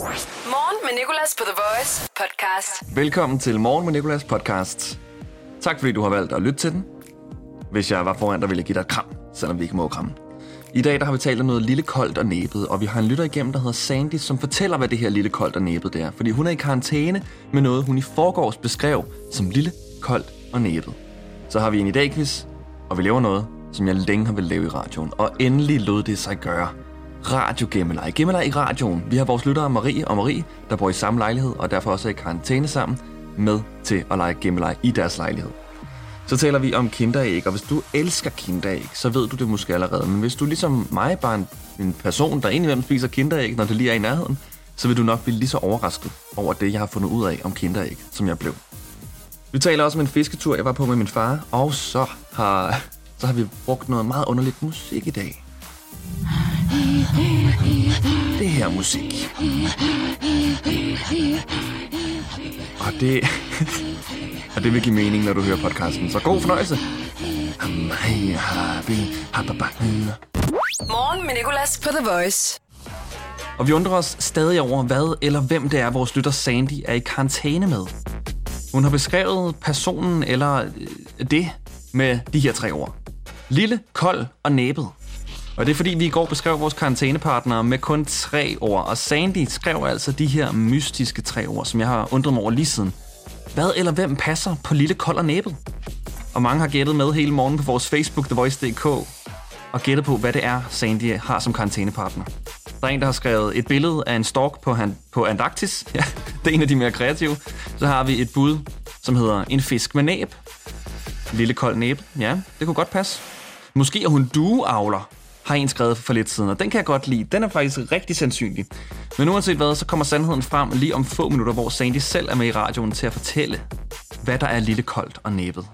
Morgen med Nicolas på The Voice podcast. Velkommen til Morgen med Nicolas podcast. Tak fordi du har valgt at lytte til den. Hvis jeg var foran dig, ville jeg give dig et kram, selvom vi ikke må kramme. I dag der har vi talt om noget lille koldt og næbet, og vi har en lytter igennem, der hedder Sandy, som fortæller, hvad det her lille koldt og næbet det er. Fordi hun er i karantæne med noget, hun i forgårs beskrev som lille koldt og næbet. Så har vi en i dag quiz, og vi laver noget, som jeg længe har vil lave i radioen. Og endelig lod det sig gøre. Radio Gemmeleg. Gemmeleg i radioen. Vi har vores lyttere Marie og Marie, der bor i samme lejlighed, og derfor også er i karantæne sammen, med til at lege Gemmeleg i deres lejlighed. Så taler vi om kinderæg, og hvis du elsker kinderæg, så ved du det måske allerede. Men hvis du ligesom mig, bare en, en person, der indimellem spiser kinderæg, når det lige er i nærheden, så vil du nok blive lige så overrasket over det, jeg har fundet ud af om kinderæg, som jeg blev. Vi taler også om en fisketur, jeg var på med min far, og så har, så har vi brugt noget meget underligt musik i dag. Det her musik. Og det, og det vil give mening, når du hører podcasten. Så god fornøjelse. Morgen med Nicolas på The Voice. Og vi undrer os stadig over, hvad eller hvem det er, vores lytter Sandy er i karantæne med. Hun har beskrevet personen eller øh, det med de her tre ord. Lille, kold og næbet. Og det er fordi, vi i går beskrev vores karantænepartnere med kun tre ord. Og Sandy skrev altså de her mystiske tre ord, som jeg har undret mig over lige siden. Hvad eller hvem passer på lille, kold og næbet? Og mange har gættet med hele morgen på vores Facebook, TheVoice.dk, og gættet på, hvad det er, Sandy har som karantænepartner. Der er en, der har skrevet et billede af en stork på, han, på Antarktis. Ja, det er en af de mere kreative. Så har vi et bud, som hedder en fisk med næb. Lille kold næb. Ja, det kunne godt passe. Måske er hun dueavler, har en skrevet for lidt siden, og den kan jeg godt lide. Den er faktisk rigtig sandsynlig. Men uanset hvad, så kommer sandheden frem lige om få minutter, hvor Sandy selv er med i radioen til at fortælle, hvad der er lille koldt og næbet.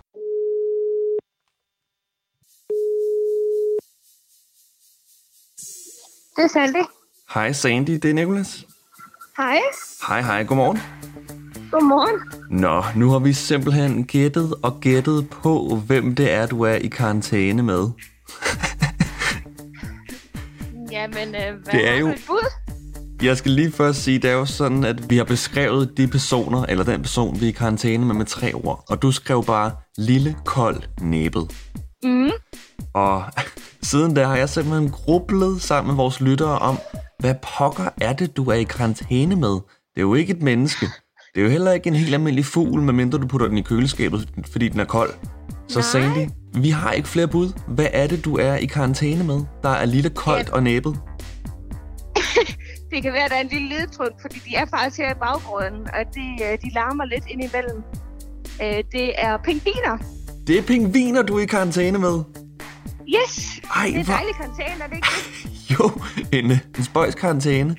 Det er Sandy. Hej Sandy, det er Nicolas. Hej. Hej hej, godmorgen. Godmorgen. Nå, nu har vi simpelthen gættet og gættet på, hvem det er, du er i karantæne med. Jamen, øh, hvad Det er jo-? Jeg skal lige først sige, det er jo sådan, at vi har beskrevet de personer, eller den person, vi er i karantæne med med tre ord. Og du skrev bare lille, kold, næbet. Mm. Og siden da har jeg simpelthen grublet sammen med vores lyttere om, hvad pokker er det, du er i karantæne med? Det er jo ikke et menneske. Det er jo heller ikke en helt almindelig fugl, medmindre du putter den i køleskabet, fordi den er kold. Så Nej. Sandy, vi har ikke flere bud. Hvad er det, du er i karantæne med? Der er lille, koldt og næbet. Det kan være, at der er en lille ledtryk, fordi de er faktisk her i baggrunden, og de, øh, de larmer lidt indimellem. Øh, det er pingviner. Det er pingviner, du er i karantæne med. Yes! Ej, Det er hvor... dejligt container, er det ikke? Jo, en, en spøjs karantæne.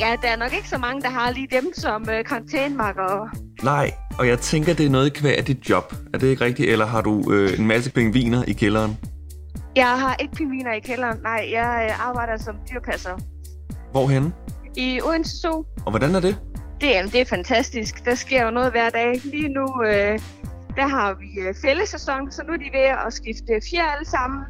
Ja, der er nok ikke så mange, der har lige dem som øh. Nej, og jeg tænker, det er noget kvæg af dit job. Er det ikke rigtigt? Eller har du øh, en masse pingviner i kælderen? Jeg har ikke pingviner i kælderen. Nej, jeg øh, arbejder som dyrpasser Hvorhenne? i Odense Zoo. Og hvordan er det? Det, jamen, det er fantastisk. Der sker jo noget hver dag. Lige nu, øh, der har vi øh, fællesæson, så nu er de ved at skifte fjer alle sammen.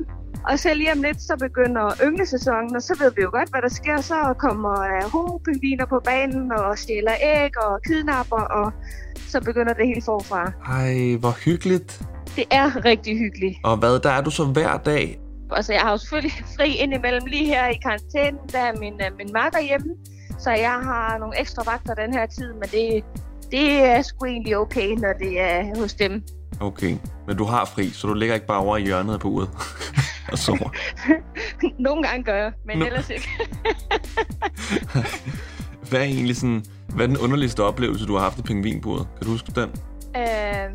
Og så lige om lidt, så begynder ynglesæsonen, og så ved vi jo godt, hvad der sker. Så kommer øh, hovedpingviner på banen og stjæler æg og kidnapper, og så begynder det hele forfra. Ej, hvor hyggeligt. Det er rigtig hyggeligt. Og hvad, der er du så hver dag? Altså, jeg har jo selvfølgelig fri indimellem lige her i karantænen, der er min, øh, min makker hjemme. Så jeg har nogle ekstra vagter den her tid, men det, det er sgu egentlig okay, når det er hos dem. Okay, men du har fri, så du ligger ikke bare over i hjørnet af buret og sover. Nogle gange gør jeg, men Nå. ellers ikke. Hvad er egentlig sådan, hvad er den underligste oplevelse, du har haft i pingvinburet? Kan du huske den? øhm,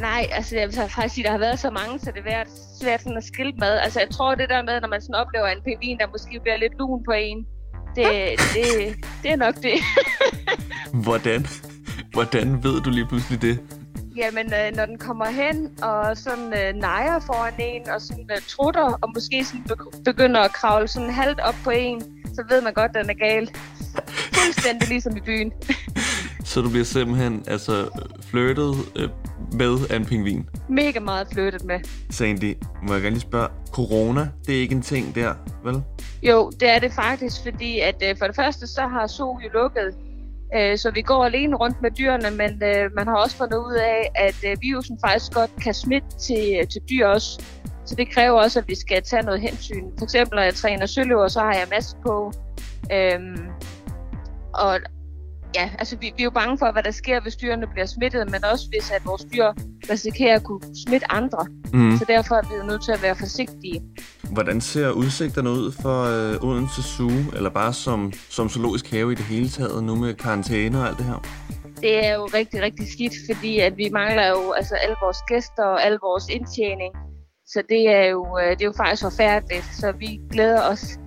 nej, altså jeg vil faktisk sige, der har været så mange, så det er svært, svært sådan at skille med. Altså jeg tror det der med, når man sådan oplever en pingvin, der måske bliver lidt lun på en, det, det, det er nok det. Hvordan, hvordan ved du lige pludselig det? Jamen, øh, når den kommer hen og sådan øh, nejer foran en, og sådan øh, trutter, og måske sådan be- begynder at kravle sådan halvt op på en, så ved man godt, at den er gal. Fuldstændig ligesom i byen. Så du bliver simpelthen altså flirtet, øh, med af en pingvin? Mega meget flyttet med. Sandy, må jeg gerne lige spørge, corona, det er ikke en ting der, vel? Jo, det er det faktisk, fordi at øh, for det første, så har zoo jo lukket, øh, så vi går alene rundt med dyrene, men øh, man har også fundet ud af, at øh, virusen faktisk godt kan smitte til, til dyr også. Så det kræver også, at vi skal tage noget hensyn. For eksempel, når jeg træner søløver, så har jeg maske på. Øhm, og ja, altså vi, vi er jo bange for, hvad der sker, hvis dyrene bliver smittet, men også hvis at vores dyr risikerer at kunne smitte andre. Mm. Så derfor er vi jo nødt til at være forsigtige. Hvordan ser udsigterne ud for øh, Odense Zoo, eller bare som, som zoologisk have i det hele taget, nu med karantæne og alt det her? Det er jo rigtig, rigtig skidt, fordi at vi mangler jo altså alle vores gæster og al vores indtjening. Så det er jo, øh, det er jo faktisk forfærdeligt. Så vi glæder os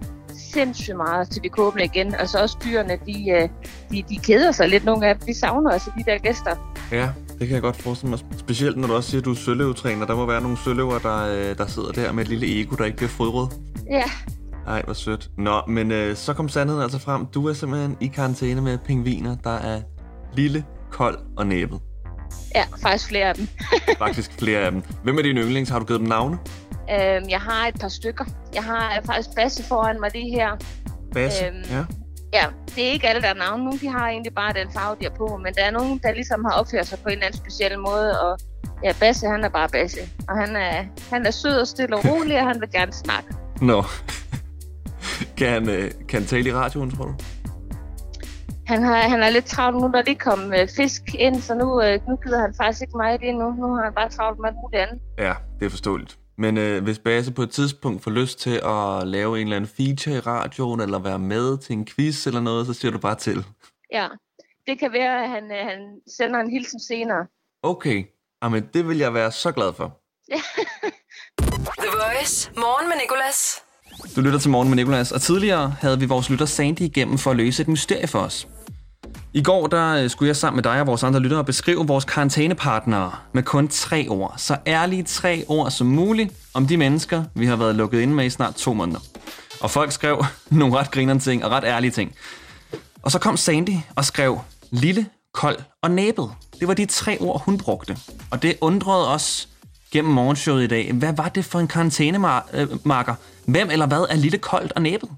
sindssygt meget, til vi kan åbne igen. Altså også dyrene, de, øh, de, de keder sig lidt. Nogle af dem, de savner altså de der gæster. Ja, det kan jeg godt forestille mig. Specielt når du også siger, at du er søløvetræner. Der må være nogle søløver, der, øh, der sidder der med et lille ego, der ikke bliver fodret. Ja, Ej, hvor sødt. Nå, men øh, så kom sandheden altså frem. Du er simpelthen i karantæne med pingviner, der er lille, kold og næbet. Ja, faktisk flere af dem. Faktisk flere af dem. Hvem er dine yndlings? Har du givet dem navne? Øhm, jeg har et par stykker. Jeg har faktisk Basse foran mig lige her. Basse? Øhm, ja. Ja, det er ikke alle, der er navne. Nogle de har egentlig bare den farve, de er på. Men der er nogen, der ligesom har opført sig på en eller anden speciel måde. Og ja, Basse, han er bare Basse. Og han er, han er sød og stille og rolig, og han vil gerne snakke. Nå. kan, han, øh, kan han tale i radioen, tror du? Han, har, han er lidt travlt nu, når det kom øh, fisk ind, så nu, øh, nu gider han faktisk ikke mig det nu. Nu har han bare travlt med alt muligt andet. Ja, det er forståeligt. Men øh, hvis Basse på et tidspunkt får lyst til at lave en eller anden feature i radioen, eller være med til en quiz eller noget, så siger du bare til. Ja, det kan være, at han, øh, han sender en hilsen senere. Okay, Jamen, det vil jeg være så glad for. The Voice. Morgen med Nicolas. Du lytter til Morgen med Nicolas, og tidligere havde vi vores lytter Sandy igennem for at løse et mysterie for os. I går der øh, skulle jeg sammen med dig og vores andre lyttere beskrive vores karantænepartnere med kun tre ord. Så ærlige tre ord som muligt om de mennesker, vi har været lukket inde med i snart to måneder. Og folk skrev nogle ret grinerende ting og ret ærlige ting. Og så kom Sandy og skrev lille, kold og næbet. Det var de tre ord, hun brugte. Og det undrede os gennem morgenshowet i dag. Hvad var det for en karantænemarker? Hvem eller hvad er lille, koldt og næbet?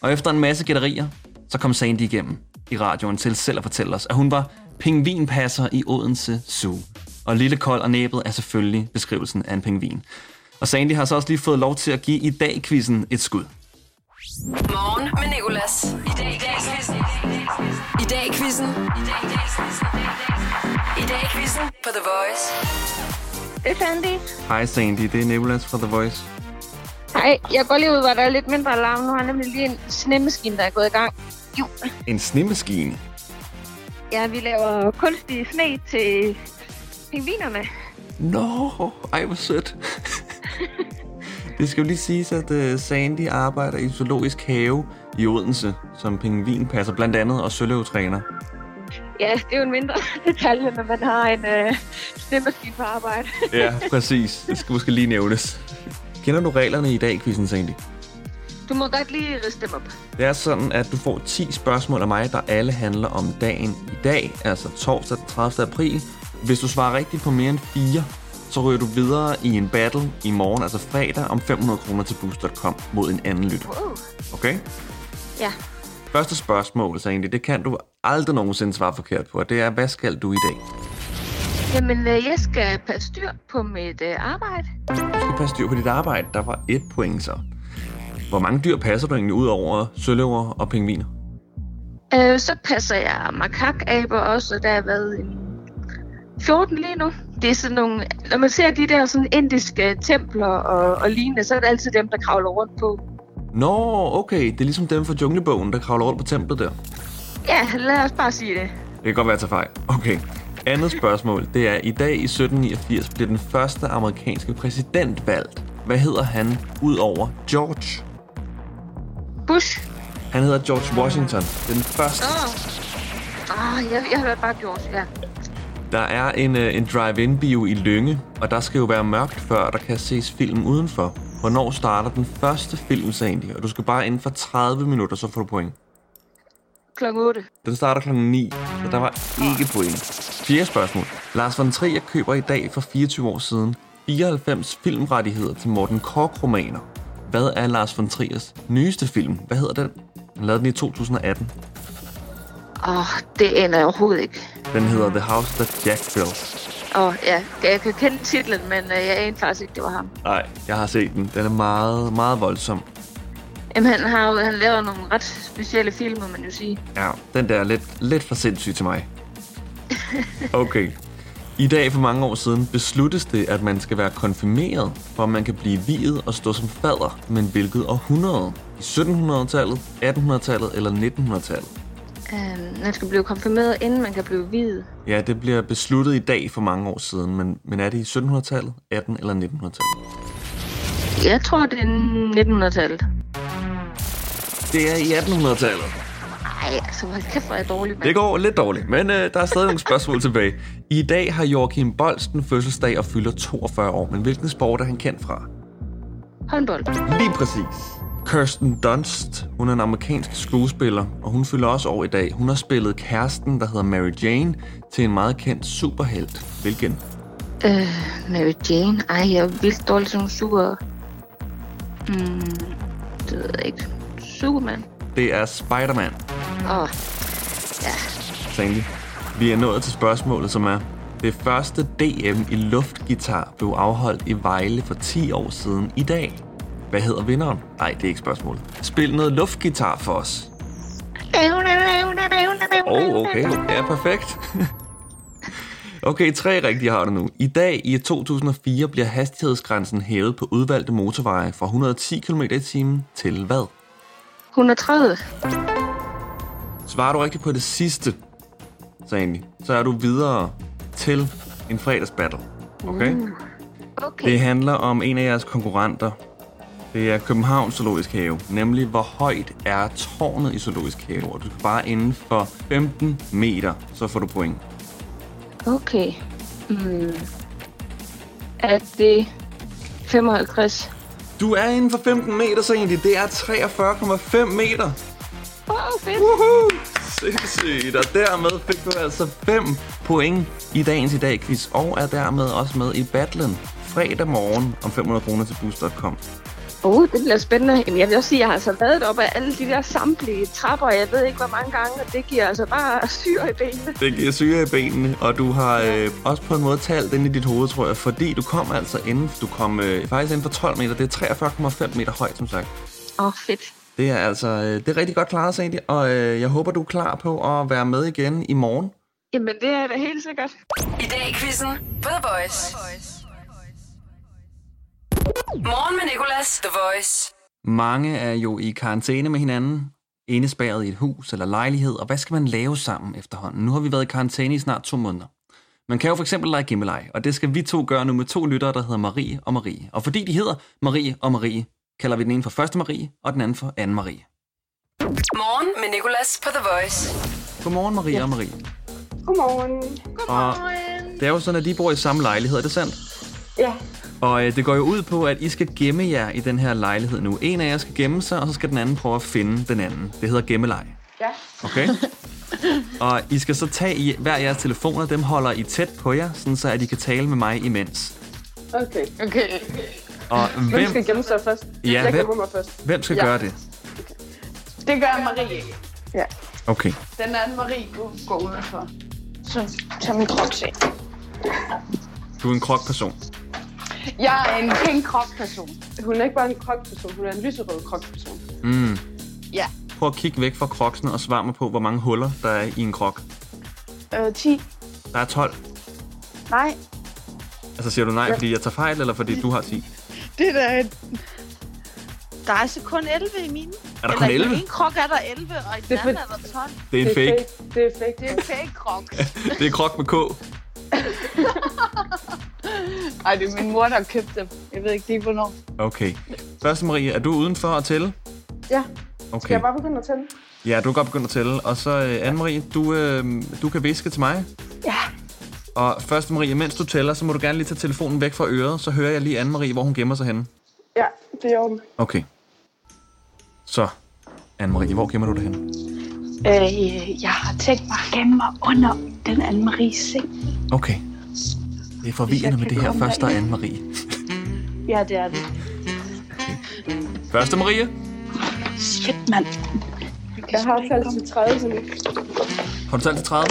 Og efter en masse gætterier, så kom Sandy igennem i radioen til selv at fortælle os, at hun var pingvinpasser i Odense Zoo. Og lille, kold og næbet er selvfølgelig beskrivelsen af en pingvin. Og Sandy har så også lige fået lov til at give i dag-quizzen et skud. Morgen med Nicolas. I dag i dag quizzen. I dag quizzen. I dag i dag. I dag quizzen på The Voice. Det er Sandy. Hej Sandy, det er Nicolas fra The Voice. Hej, jeg går lige ud, hvor der er lidt mindre alarm. Nu har jeg nemlig lige en snemaskine, der er gået i gang. Jo. En snemaskine. Ja, vi laver kunstig sne til pingvinerne. Nå, ej hvor sødt. det skal jo lige siges, at uh, Sandy arbejder i zoologisk have i Odense som pingvinpasser blandt andet og søløvetræner. Ja, det er jo en mindre detalje, når man har en øh, snemaskine på arbejde. Ja, præcis. Det skal måske lige nævnes. Kender du reglerne i dag, quizzen, Sandy? Du må godt lige riste dem op. Det er sådan, at du får 10 spørgsmål af mig, der alle handler om dagen i dag, altså torsdag den 30. april. Hvis du svarer rigtigt på mere end 4, så ryger du videre i en battle i morgen, altså fredag, om 500 kroner til boost.com mod en anden lytter. Wow. Okay? Ja. Første spørgsmål, Sandy, det kan du aldrig nogensinde svare forkert på, og det er, hvad skal du i dag? Jamen, øh, jeg skal passe styr på mit øh, arbejde. Du skal passe styr på dit arbejde. Der var et point så. Hvor mange dyr passer du egentlig ud over søløver og pingviner? Øh, så passer jeg makakaber også, og der har været en 14 lige nu. Det er sådan nogle, når man ser de der sådan indiske templer og, og lignende, så er det altid dem, der kravler rundt på. Nå, okay. Det er ligesom dem fra Junglebogen, der kravler rundt på templet der. Ja, lad os bare sige det. Det kan godt være, at jeg tager fejl. Okay. Andet spørgsmål, det er, i dag i 1789 blev den første amerikanske præsident valgt. Hvad hedder han ud over George? Bush. Han hedder George Washington. Den første. Åh, oh, jeg, jeg hørte bare George, ja. Der er en, øh, en drive-in-bio i Lønge, og der skal jo være mørkt, før der kan ses film udenfor. Hvornår starter den første film, Sandy? Og du skal bare inden for 30 minutter, så får du point. Klokken 8. Den starter klokken 9, så der var ikke point. Fjerde spørgsmål. Lars von Trier køber i dag for 24 år siden 94 filmrettigheder til Morten Kork-romaner. Hvad er Lars von Triers nyeste film? Hvad hedder den? Han lavede den i 2018. Åh, oh, det aner jeg overhovedet ikke. Den hedder The House That Jack Built. Oh, ja. Jeg kan kende titlen, men uh, jeg anede faktisk ikke, det var ham. Nej, jeg har set den. Den er meget, meget voldsom. Jamen, han, har jo, han laver nogle ret specielle film, må man jo sige. Ja, den der er lidt, lidt for sindssyg til mig. Okay. I dag for mange år siden besluttes det, at man skal være konfirmeret, for at man kan blive viet og stå som fader, men hvilket århundrede? I 1700-tallet, 1800-tallet eller 1900-tallet? Uh, man skal blive konfirmeret, inden man kan blive hvid. Ja, det bliver besluttet i dag for mange år siden, men, men er det i 1700-tallet, 18 eller 1900-tallet? Jeg tror, det er 1900-tallet. Det er i 1800-tallet. Ej, altså, hvor kæft, hvor er jeg dårlig, mand. Det går lidt dårligt, men øh, der er stadig nogle spørgsmål tilbage. I dag har Joachim Bolsten fødselsdag og fylder 42 år, men hvilken sport er han kendt fra? Håndbold. Lige præcis. Kirsten Dunst, hun er en amerikansk skuespiller, og hun fylder også år i dag. Hun har spillet kæresten, der hedder Mary Jane, til en meget kendt superhelt. Hvilken? Øh, Mary Jane. Ej, jeg er vildt dårlig som super... Hmm, det ved jeg ikke. Superman. Det er Spider-Man, Åh, oh, ja. Sandy. Vi er nået til spørgsmålet, som er... Det første DM i luftgitar blev afholdt i Vejle for 10 år siden i dag. Hvad hedder vinderen? Nej, det er ikke spørgsmålet. Spil noget luftgitar for os. Åh, oh, okay. Ja, perfekt. okay, tre rigtige har du nu. I dag i 2004 bliver hastighedsgrænsen hævet på udvalgte motorveje fra 110 km i timen til hvad? 130. Svarer du rigtigt på det sidste, Sandy, så er du videre til en fredagsbattle. Okay? Okay. Det handler om en af jeres konkurrenter. Det er Københavns Zoologisk Have. Nemlig, hvor højt er tårnet i Zoologisk Have. Og du skal bare inden for 15 meter, så får du point. Okay. Hmm. Er det 55? Du er inden for 15 meter, så egentlig. Det er 43,5 meter. Åh, oh, fedt. Woohoo! Sindssygt. Og dermed fik du altså 5 point i dagens i dag quiz. Og er dermed også med i battlen fredag morgen om 500 kroner til boost.com. Åh, oh, det bliver spændende. Jamen, jeg vil også sige, at jeg har altså været op af alle de der samtlige trapper. Jeg ved ikke, hvor mange gange, og det giver altså bare syre i benene. Det giver syre i benene, og du har øh, også på en måde talt ind i dit hoved, tror jeg, fordi du kom altså inden, du kom øh, faktisk inden for 12 meter. Det er 43,5 meter højt, som sagt. Åh, oh, fedt. Det er altså, øh, det er rigtig godt klaret, Sandy, og øh, jeg håber, du er klar på at være med igen i morgen. Jamen, det er da helt sikkert. I dag i quizzen på The Voice. Morgen med Nicolas, The Voice. Mange er jo i karantæne med hinanden, indespærret i et hus eller lejlighed, og hvad skal man lave sammen efterhånden? Nu har vi været i karantæne i snart to måneder. Man kan jo for eksempel lege gemmeleg, og det skal vi to gøre nu med to lyttere, der hedder Marie og Marie. Og fordi de hedder Marie og Marie, kalder vi den ene for første Marie, og den anden for anden Marie. Morgen med Nicolas på The Voice. Godmorgen Marie og Marie. Godmorgen. Og det er jo sådan, at de bor i samme lejlighed, er det sandt? Ja, Og øh, det går jo ud på, at I skal gemme jer i den her lejlighed nu. En af jer skal gemme sig, og så skal den anden prøve at finde den anden. Det hedder gemmeleg. ja. Okay? og I skal så tage i hver jeres telefoner, dem holder I tæt på jer, sådan så at I kan tale med mig imens. Okay. Okay. Og Hvem hvem, skal gemme sig først? Ja, jeg hvem- mig først. hvem skal Ja. gøre det? Det gør Marie. Ja. Okay. Den anden Marie kunne gå udenfor. Så tag min krop af. Du er en krokperson. Jeg er en pink krop-person. Hun er ikke bare en krokperson, hun er en lyserød krokperson. Mm. Ja. Prøv at kigge væk fra kroksene og svar mig på, hvor mange huller der er i en krok. Øh, 10. Der er 12. Nej. Altså siger du nej, fordi jeg tager fejl, eller fordi du har 10? Det der er... Der er altså kun 11 i mine. Er der kun 11? I en krok er der 11, og i den er anden er der 12. Det er en fake. Det er fake. Det er en fake krop. Det er krok med K. Ej, det er min mor, der har købt dem. Jeg ved ikke lige, hvornår. Okay. Første Marie, er du udenfor at tælle? Ja. Skal Okay. jeg bare begynde at tælle? Ja, du kan godt begynde at tælle. Og så øh, Anne-Marie, du, øh, du kan viske til mig. Ja. Og første Marie, mens du tæller, så må du gerne lige tage telefonen væk fra øret, så hører jeg lige Anne-Marie, hvor hun gemmer sig henne. Ja, det er orden. Okay. Så, Anne-Marie, hvor gemmer du det henne? Øh, jeg har tænkt mig at gemme mig under den anden Maries seng. Okay. Det er forvirrende med det her første og derind. Anne-Marie. Ja, det er det. Første Marie. Shit, mand. Jeg har talt til 30 nu. Har du talt til 30?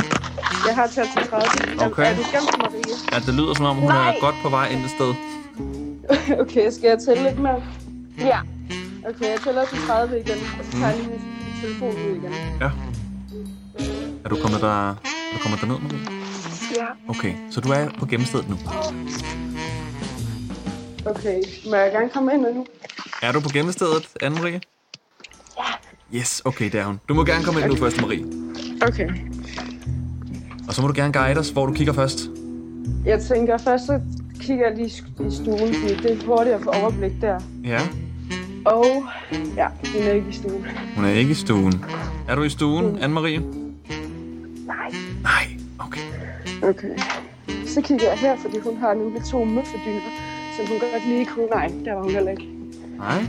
Jeg har talt til 30. Okay. Er du gemt, Marie? Ja, det lyder som om, hun er godt på vej ind et sted. Okay, skal jeg tælle lidt mere? Ja. Okay, jeg tæller til 30 igen, og så tager jeg lige min telefon ud igen. Ja. Er du kommet der, er du kommet derned, Marie? Ja. Okay, så du er på gennemstedet nu. Okay, må jeg gerne komme ind nu? Er du på gennemstedet, Anne-Marie? Ja. Yes, okay, det er hun. Du må gerne komme ind nu først, Marie. Okay. Og så må du gerne guide os, hvor du kigger først. Jeg tænker først, så kigger jeg lige i stuen, fordi det er hurtigt at få overblik der. Ja. Og ja, den er ikke i stuen. Hun er ikke i stuen. Er du i stuen, Anne-Marie? Okay. Så kigger jeg her, fordi hun har nemlig to møffeldyner, som hun godt lige kunne... Nej, der var hun heller ikke. Nej.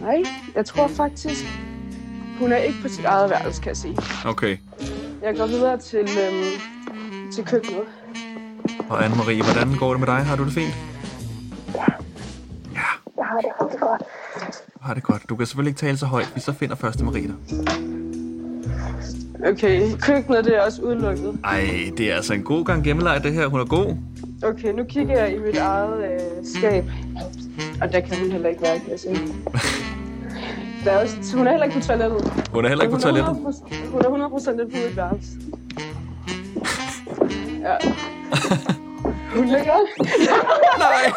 Nej, jeg tror faktisk, hun er ikke på sit eget værelse, kan jeg sige. Okay. Jeg går videre til, øhm, til køkkenet. Og Anne-Marie, hvordan går det med dig? Har du det fint? Ja. Jeg har det rigtig godt. Har det godt. Du kan selvfølgelig ikke tale så højt, vi så finder første Marie dig. Okay, køkkenet det er også udelukket. Ej, det er altså en god gang gemmeleg, det her. Hun er god. Okay, nu kigger jeg i mit eget øh, skab. Og der kan hun heller ikke jeg sige. Der er også, hun er heller ikke på toilettet. Hun er heller ikke på toilettet. 100%, hun er 100 procent på mit værelse. Ja. Hun ligger... Nej.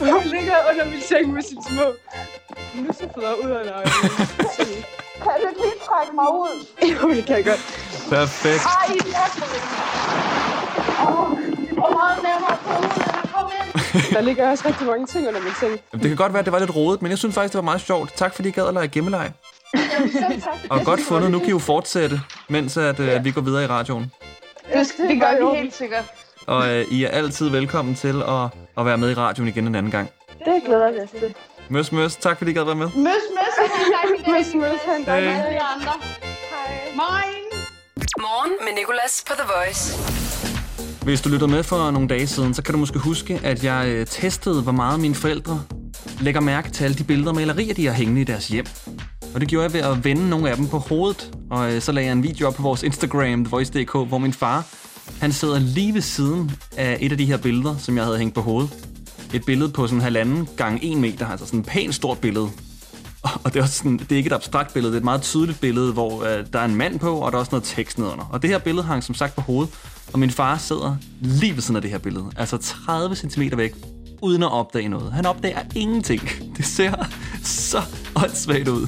Hun ligger under min seng med sine små musefødder ud af nøglen. Kan du ikke lige trække mig ud? Jo, det kan jeg godt. Perfekt. Ej, ind. Der ligger også rigtig mange ting under min seng. Jamen, Det kan godt være, at det var lidt rodet, men jeg synes faktisk, det var meget sjovt. Tak fordi I gad at lege gemmeleg. Selv tak. Og godt fundet. Nu kan I jo fortsætte, mens at, øh, at vi går videre i radioen. Det, det gør vi helt sikkert. Og øh, I er altid velkommen til at, at være med i radioen igen en anden gang. Det glæder jeg mig til. Møs, møs. Tak fordi I gad at være med. Møs, møs, og han gang i dag. Møs, møs, han Hej. Alle de andre. Mine. Morgen med Nicolas på The Voice. Hvis du lytter med for nogle dage siden, så kan du måske huske, at jeg øh, testede, hvor meget mine forældre lægger mærke til alle de billeder og malerier, de har hængende i deres hjem. Og det gjorde jeg ved at vende nogle af dem på hovedet, og øh, så lagde jeg en video op på vores Instagram, thevoice.dk, hvor min far, han sidder lige ved siden af et af de her billeder, som jeg havde hængt på hovedet. Et billede på sådan halvanden gange en meter, altså sådan et pænt stort billede. Og det er, også sådan, det er ikke et abstrakt billede, det er et meget tydeligt billede, hvor øh, der er en mand på, og der er også noget tekst nedenunder. Og det her billede hang som sagt på hovedet, og min far sidder lige ved siden af det her billede, altså 30 cm væk, uden at opdage noget. Han opdager ingenting. Det ser så åndssvagt ud.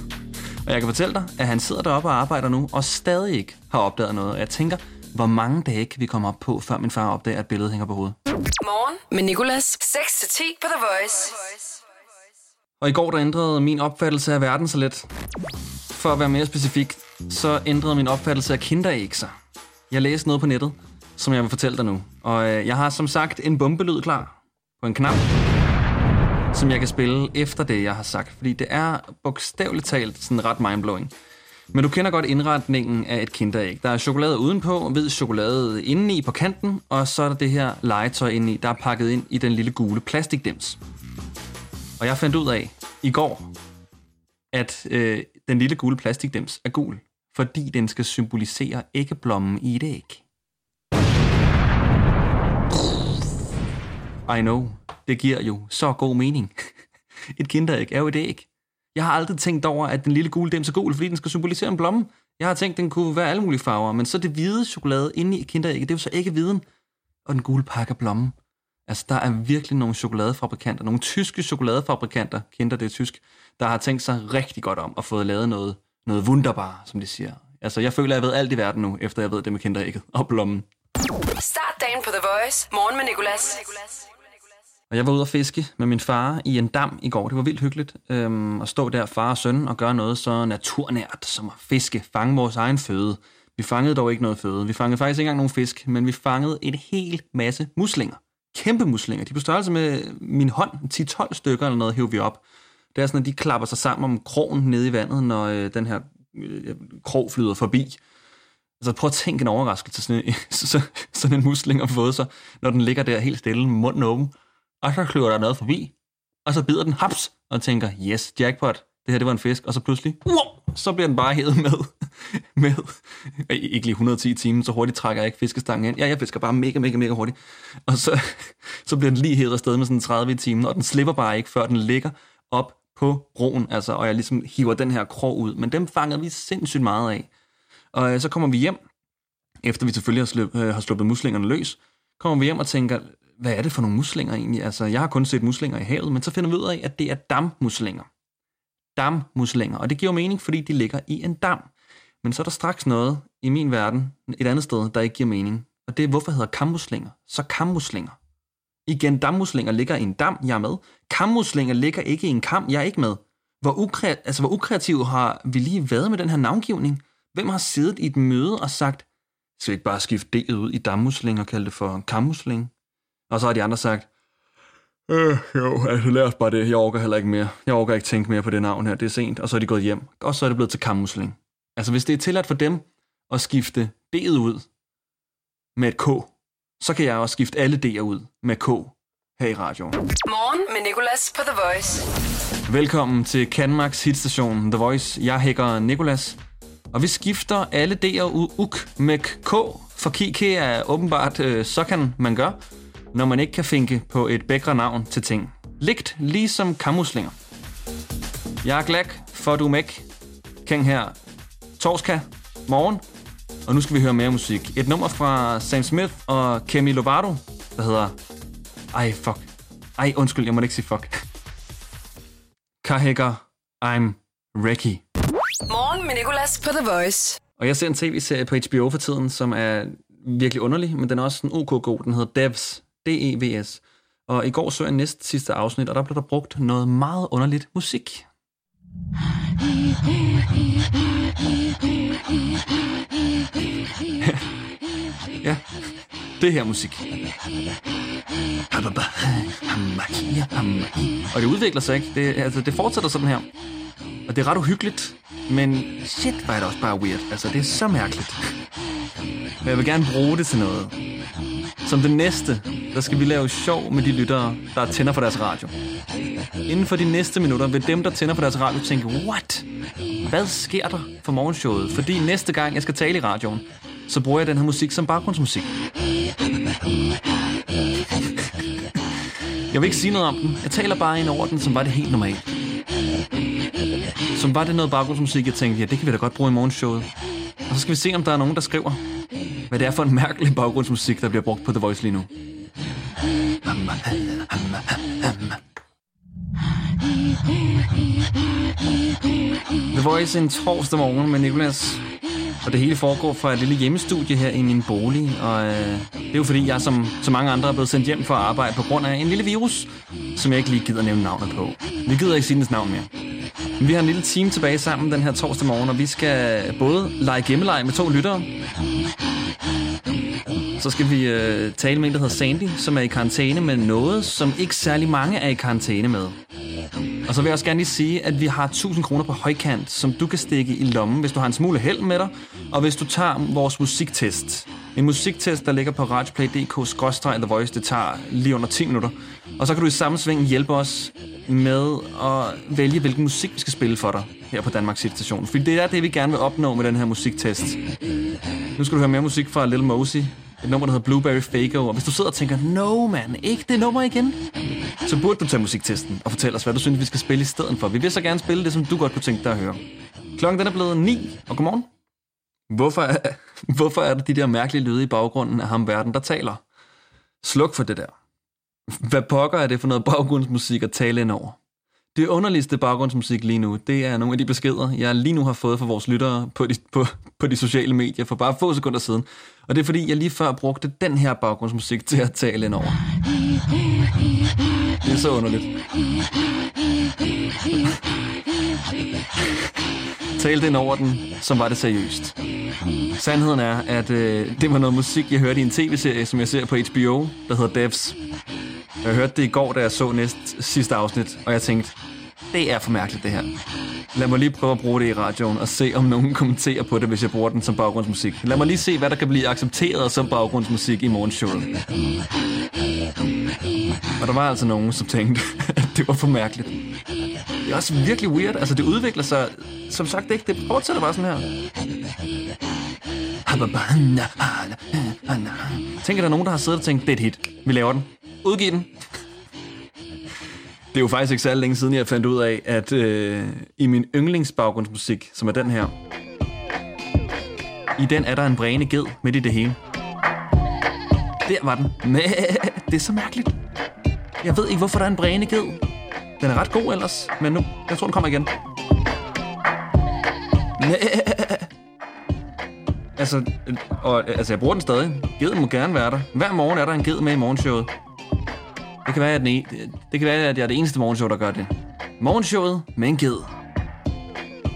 Og jeg kan fortælle dig, at han sidder deroppe og arbejder nu, og stadig ikke har opdaget noget. Og jeg tænker, hvor mange dage kan vi komme op på, før min far opdager, at billedet hænger på hovedet? Morgen med Nicolas. 6-10 på The Voice. Og i går der ændrede min opfattelse af verden så lidt. For at være mere specifik, så ændrede min opfattelse af kinderæg sig. Jeg læste noget på nettet, som jeg vil fortælle dig nu. Og øh, jeg har som sagt en bombelyd klar på en knap, som jeg kan spille efter det, jeg har sagt. Fordi det er bogstaveligt talt sådan ret mindblowing. Men du kender godt indretningen af et kinderæg. Der er chokolade udenpå, hvid chokolade indeni på kanten, og så er der det her legetøj indeni, der er pakket ind i den lille gule plastikdims. Og jeg fandt ud af i går, at øh, den lille gule plastikdims er gul, fordi den skal symbolisere æggeblommen i et æg. I know, det giver jo så god mening. Et kinderæg er jo et æg. Jeg har aldrig tænkt over, at den lille gule dims er gul, fordi den skal symbolisere en blomme. Jeg har tænkt, at den kunne være alle mulige farver, men så det hvide chokolade inde i kinderægget, det er jo så ikke viden. Og den gule pakke af blommen. Altså, der er virkelig nogle chokoladefabrikanter, nogle tyske chokoladefabrikanter, kinder det er tysk, der har tænkt sig rigtig godt om at få lavet noget, noget wunderbar, som de siger. Altså, jeg føler, at jeg ved alt i verden nu, efter jeg ved det med kinderægget og blommen. Start dagen på The Voice. Morgen med Nicolas. Og jeg var ude at fiske med min far i en dam i går. Det var vildt hyggeligt øhm, at stå der, far og søn, og gøre noget så naturnært som at fiske, fange vores egen føde. Vi fangede dog ikke noget føde. Vi fangede faktisk ikke engang nogen fisk, men vi fangede en hel masse muslinger. Kæmpe muslinger. De er på størrelse med min hånd. 10-12 stykker eller noget hævde vi op. Det er sådan, at de klapper sig sammen om krogen nede i vandet, når øh, den her øh, krog flyder forbi. Altså prøv at tænke en overraskelse, sådan en, sådan en musling har fået sig, når den ligger der helt stille, munden åben, og så kløver der noget forbi, og så bider den haps, og tænker, yes, jackpot, det her det var en fisk, og så pludselig, wow, så bliver den bare hævet med, med, ikke lige 110 timer, så hurtigt trækker jeg ikke fiskestangen ind. Ja, jeg fisker bare mega, mega, mega hurtigt. Og så, så bliver den lige hævet afsted med sådan 30 timer, og den slipper bare ikke, før den ligger op på broen, altså, og jeg ligesom hiver den her krog ud. Men dem fanger vi sindssygt meget af. Og øh, så kommer vi hjem, efter vi selvfølgelig har, sluppet, øh, har sluppet muslingerne løs, kommer vi hjem og tænker, hvad er det for nogle muslinger egentlig? Altså, jeg har kun set muslinger i havet, men så finder vi ud af, at det er dammuslinger. Dammuslinger, og det giver mening, fordi de ligger i en dam. Men så er der straks noget i min verden, et andet sted, der ikke giver mening. Og det er, hvorfor hedder kammuslinger så kammuslinger? Igen, dammuslinger ligger i en dam, jeg er med. Kammuslinger ligger ikke i en kam, jeg er ikke med. Hvor, ukre- altså, hvor ukreativ har vi lige været med den her navngivning? Hvem har siddet i et møde og sagt, skal vi ikke bare skifte det ud i dammusling og kalde det for kammusling? Og så har de andre sagt, øh, jo, altså lad os bare det, jeg overgår heller ikke mere. Jeg overgår ikke tænke mere på det navn her, det er sent. Og så er de gået hjem, og så er det blevet til kammusling. Altså hvis det er tilladt for dem at skifte D'et ud med et K, så kan jeg også skifte alle D'er ud med K her i radioen. Morgen med Nicolas på The Voice. Velkommen til Canmax hitstation The Voice. Jeg hækker Nikolas. Og vi skifter alle D'er ud uk med K, for Kike er åbenbart, øh, så kan man gøre, når man ikke kan finke på et bækre navn til ting. Ligt ligesom kammuslinger. Jeg er glad for du mæk. Kæng her. Torska. Morgen. Og nu skal vi høre mere musik. Et nummer fra Sam Smith og Kemi Lovato, der hedder... Ej, fuck. Ej, undskyld, jeg må ikke sige fuck. Kahækker, I'm Recky. Morgen med Nicolas på The Voice. Og jeg ser en tv-serie på HBO for tiden, som er virkelig underlig, men den er også sådan ok god. Den hedder Devs. DEVS. Og i går så jeg næst sidste afsnit, og der blev der brugt noget meget underligt musik. ja, det her musik. Og det udvikler sig ikke. Det, altså, det fortsætter sådan her. Og det er ret uhyggeligt, men shit, var det også bare weird. Altså, det er så mærkeligt. Men jeg vil gerne bruge det til noget. Som det næste, der skal vi lave sjov med de lyttere, der tænder for deres radio. Inden for de næste minutter vil dem, der tænder for deres radio, tænke, what? Hvad sker der for morgenshowet? Fordi næste gang, jeg skal tale i radioen, så bruger jeg den her musik som baggrundsmusik. Jeg vil ikke sige noget om den. Jeg taler bare ind over den, som var det helt normalt. Som var det noget baggrundsmusik, jeg tænkte, ja, det kan vi da godt bruge i morgenshowet. Og så skal vi se, om der er nogen, der skriver, hvad det er for en mærkelig baggrundsmusik, der bliver brugt på The Voice lige nu. The Voice en torsdag morgen med Nicolas. Og det hele foregår fra et lille hjemmestudie her i min bolig. Og øh, det er jo fordi, jeg som så mange andre er blevet sendt hjem for at arbejde på grund af en lille virus, som jeg ikke lige gider nævne navnet på. Vi gider ikke sige dens navn mere. Men vi har en lille team tilbage sammen den her torsdag morgen, og vi skal både lege gemmeleg med to lyttere. Så skal vi øh, tale med en, der hedder Sandy, som er i karantæne med noget, som ikke særlig mange er i karantæne med. Og så vil jeg også gerne lige sige, at vi har 1000 kroner på højkant, som du kan stikke i lommen, hvis du har en smule held med dig, og hvis du tager vores musiktest. En musiktest, der ligger på radioplay.dk-the voice, det tager lige under 10 minutter. Og så kan du i samme sving hjælpe os med at vælge, hvilken musik vi skal spille for dig her på Danmarks Station. Fordi det er det, vi gerne vil opnå med den her musiktest. Nu skal du høre mere musik fra Little Mosey. Et nummer, der hedder Blueberry Fago. Og hvis du sidder og tænker, no man, ikke det nummer igen, så burde du tage musiktesten og fortælle os, hvad du synes, vi skal spille i stedet for. Vi vil så gerne spille det, som du godt kunne tænke dig at høre. Klokken den er blevet 9, og godmorgen. Hvorfor er, hvorfor er der de der mærkelige lyde i baggrunden af ham verden, der taler? Sluk for det der. Hvad pokker er det for noget baggrundsmusik at tale ind over? Det underligste baggrundsmusik lige nu, det er nogle af de beskeder, jeg lige nu har fået fra vores lyttere på de, på, på de sociale medier for bare få sekunder siden. Og det er fordi, jeg lige før brugte den her baggrundsmusik til at tale ind over. Det er så underligt. Talte ind over den, som var det seriøst. Sandheden er, at øh, det var noget musik, jeg hørte i en tv-serie, som jeg ser på HBO, der hedder Devs. Jeg hørte det i går, da jeg så næst sidste afsnit, og jeg tænkte, det er for mærkeligt det her. Lad mig lige prøve at bruge det i radioen og se, om nogen kommenterer på det, hvis jeg bruger den som baggrundsmusik. Lad mig lige se, hvad der kan blive accepteret som baggrundsmusik i morgenshowet. Og der var altså nogen, som tænkte, at det var for mærkeligt. Det er også virkelig weird. Altså, det udvikler sig... Som sagt, ikke. Det fortsætter bare sådan her. Tænker der er nogen, der har siddet og tænkt, det er et hit. Vi laver den. Udgiv den. Det er jo faktisk ikke særlig længe siden, jeg fandt ud af, at øh, i min yndlingsbaggrundsmusik, som er den her, i den er der en bræne ged midt i det hele. Der var den. Næh, det er så mærkeligt. Jeg ved ikke, hvorfor der er en bræne ged. Den er ret god ellers, men nu, jeg tror, den kommer igen. Næh. Altså, øh, og, øh, altså, jeg bruger den stadig. Geden må gerne være der. Hver morgen er der en ged med i morgenshowet. Det kan være, at, den e- det kan være, at jeg er det eneste morgenshow, der gør det. Morgenshowet med en ged.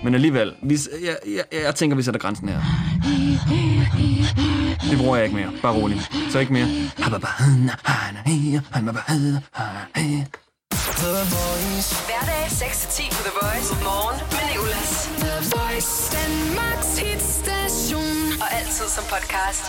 Men alligevel, vi, jeg, jeg, jeg tænker, vi sætter grænsen her. Det bruger jeg ikke mere. Bare rolig. Så ikke mere. Hverdag 6-10 på The Voice. Morgen med Nicolas. The Voice, Danmarks hitstation. Og altid som podcast.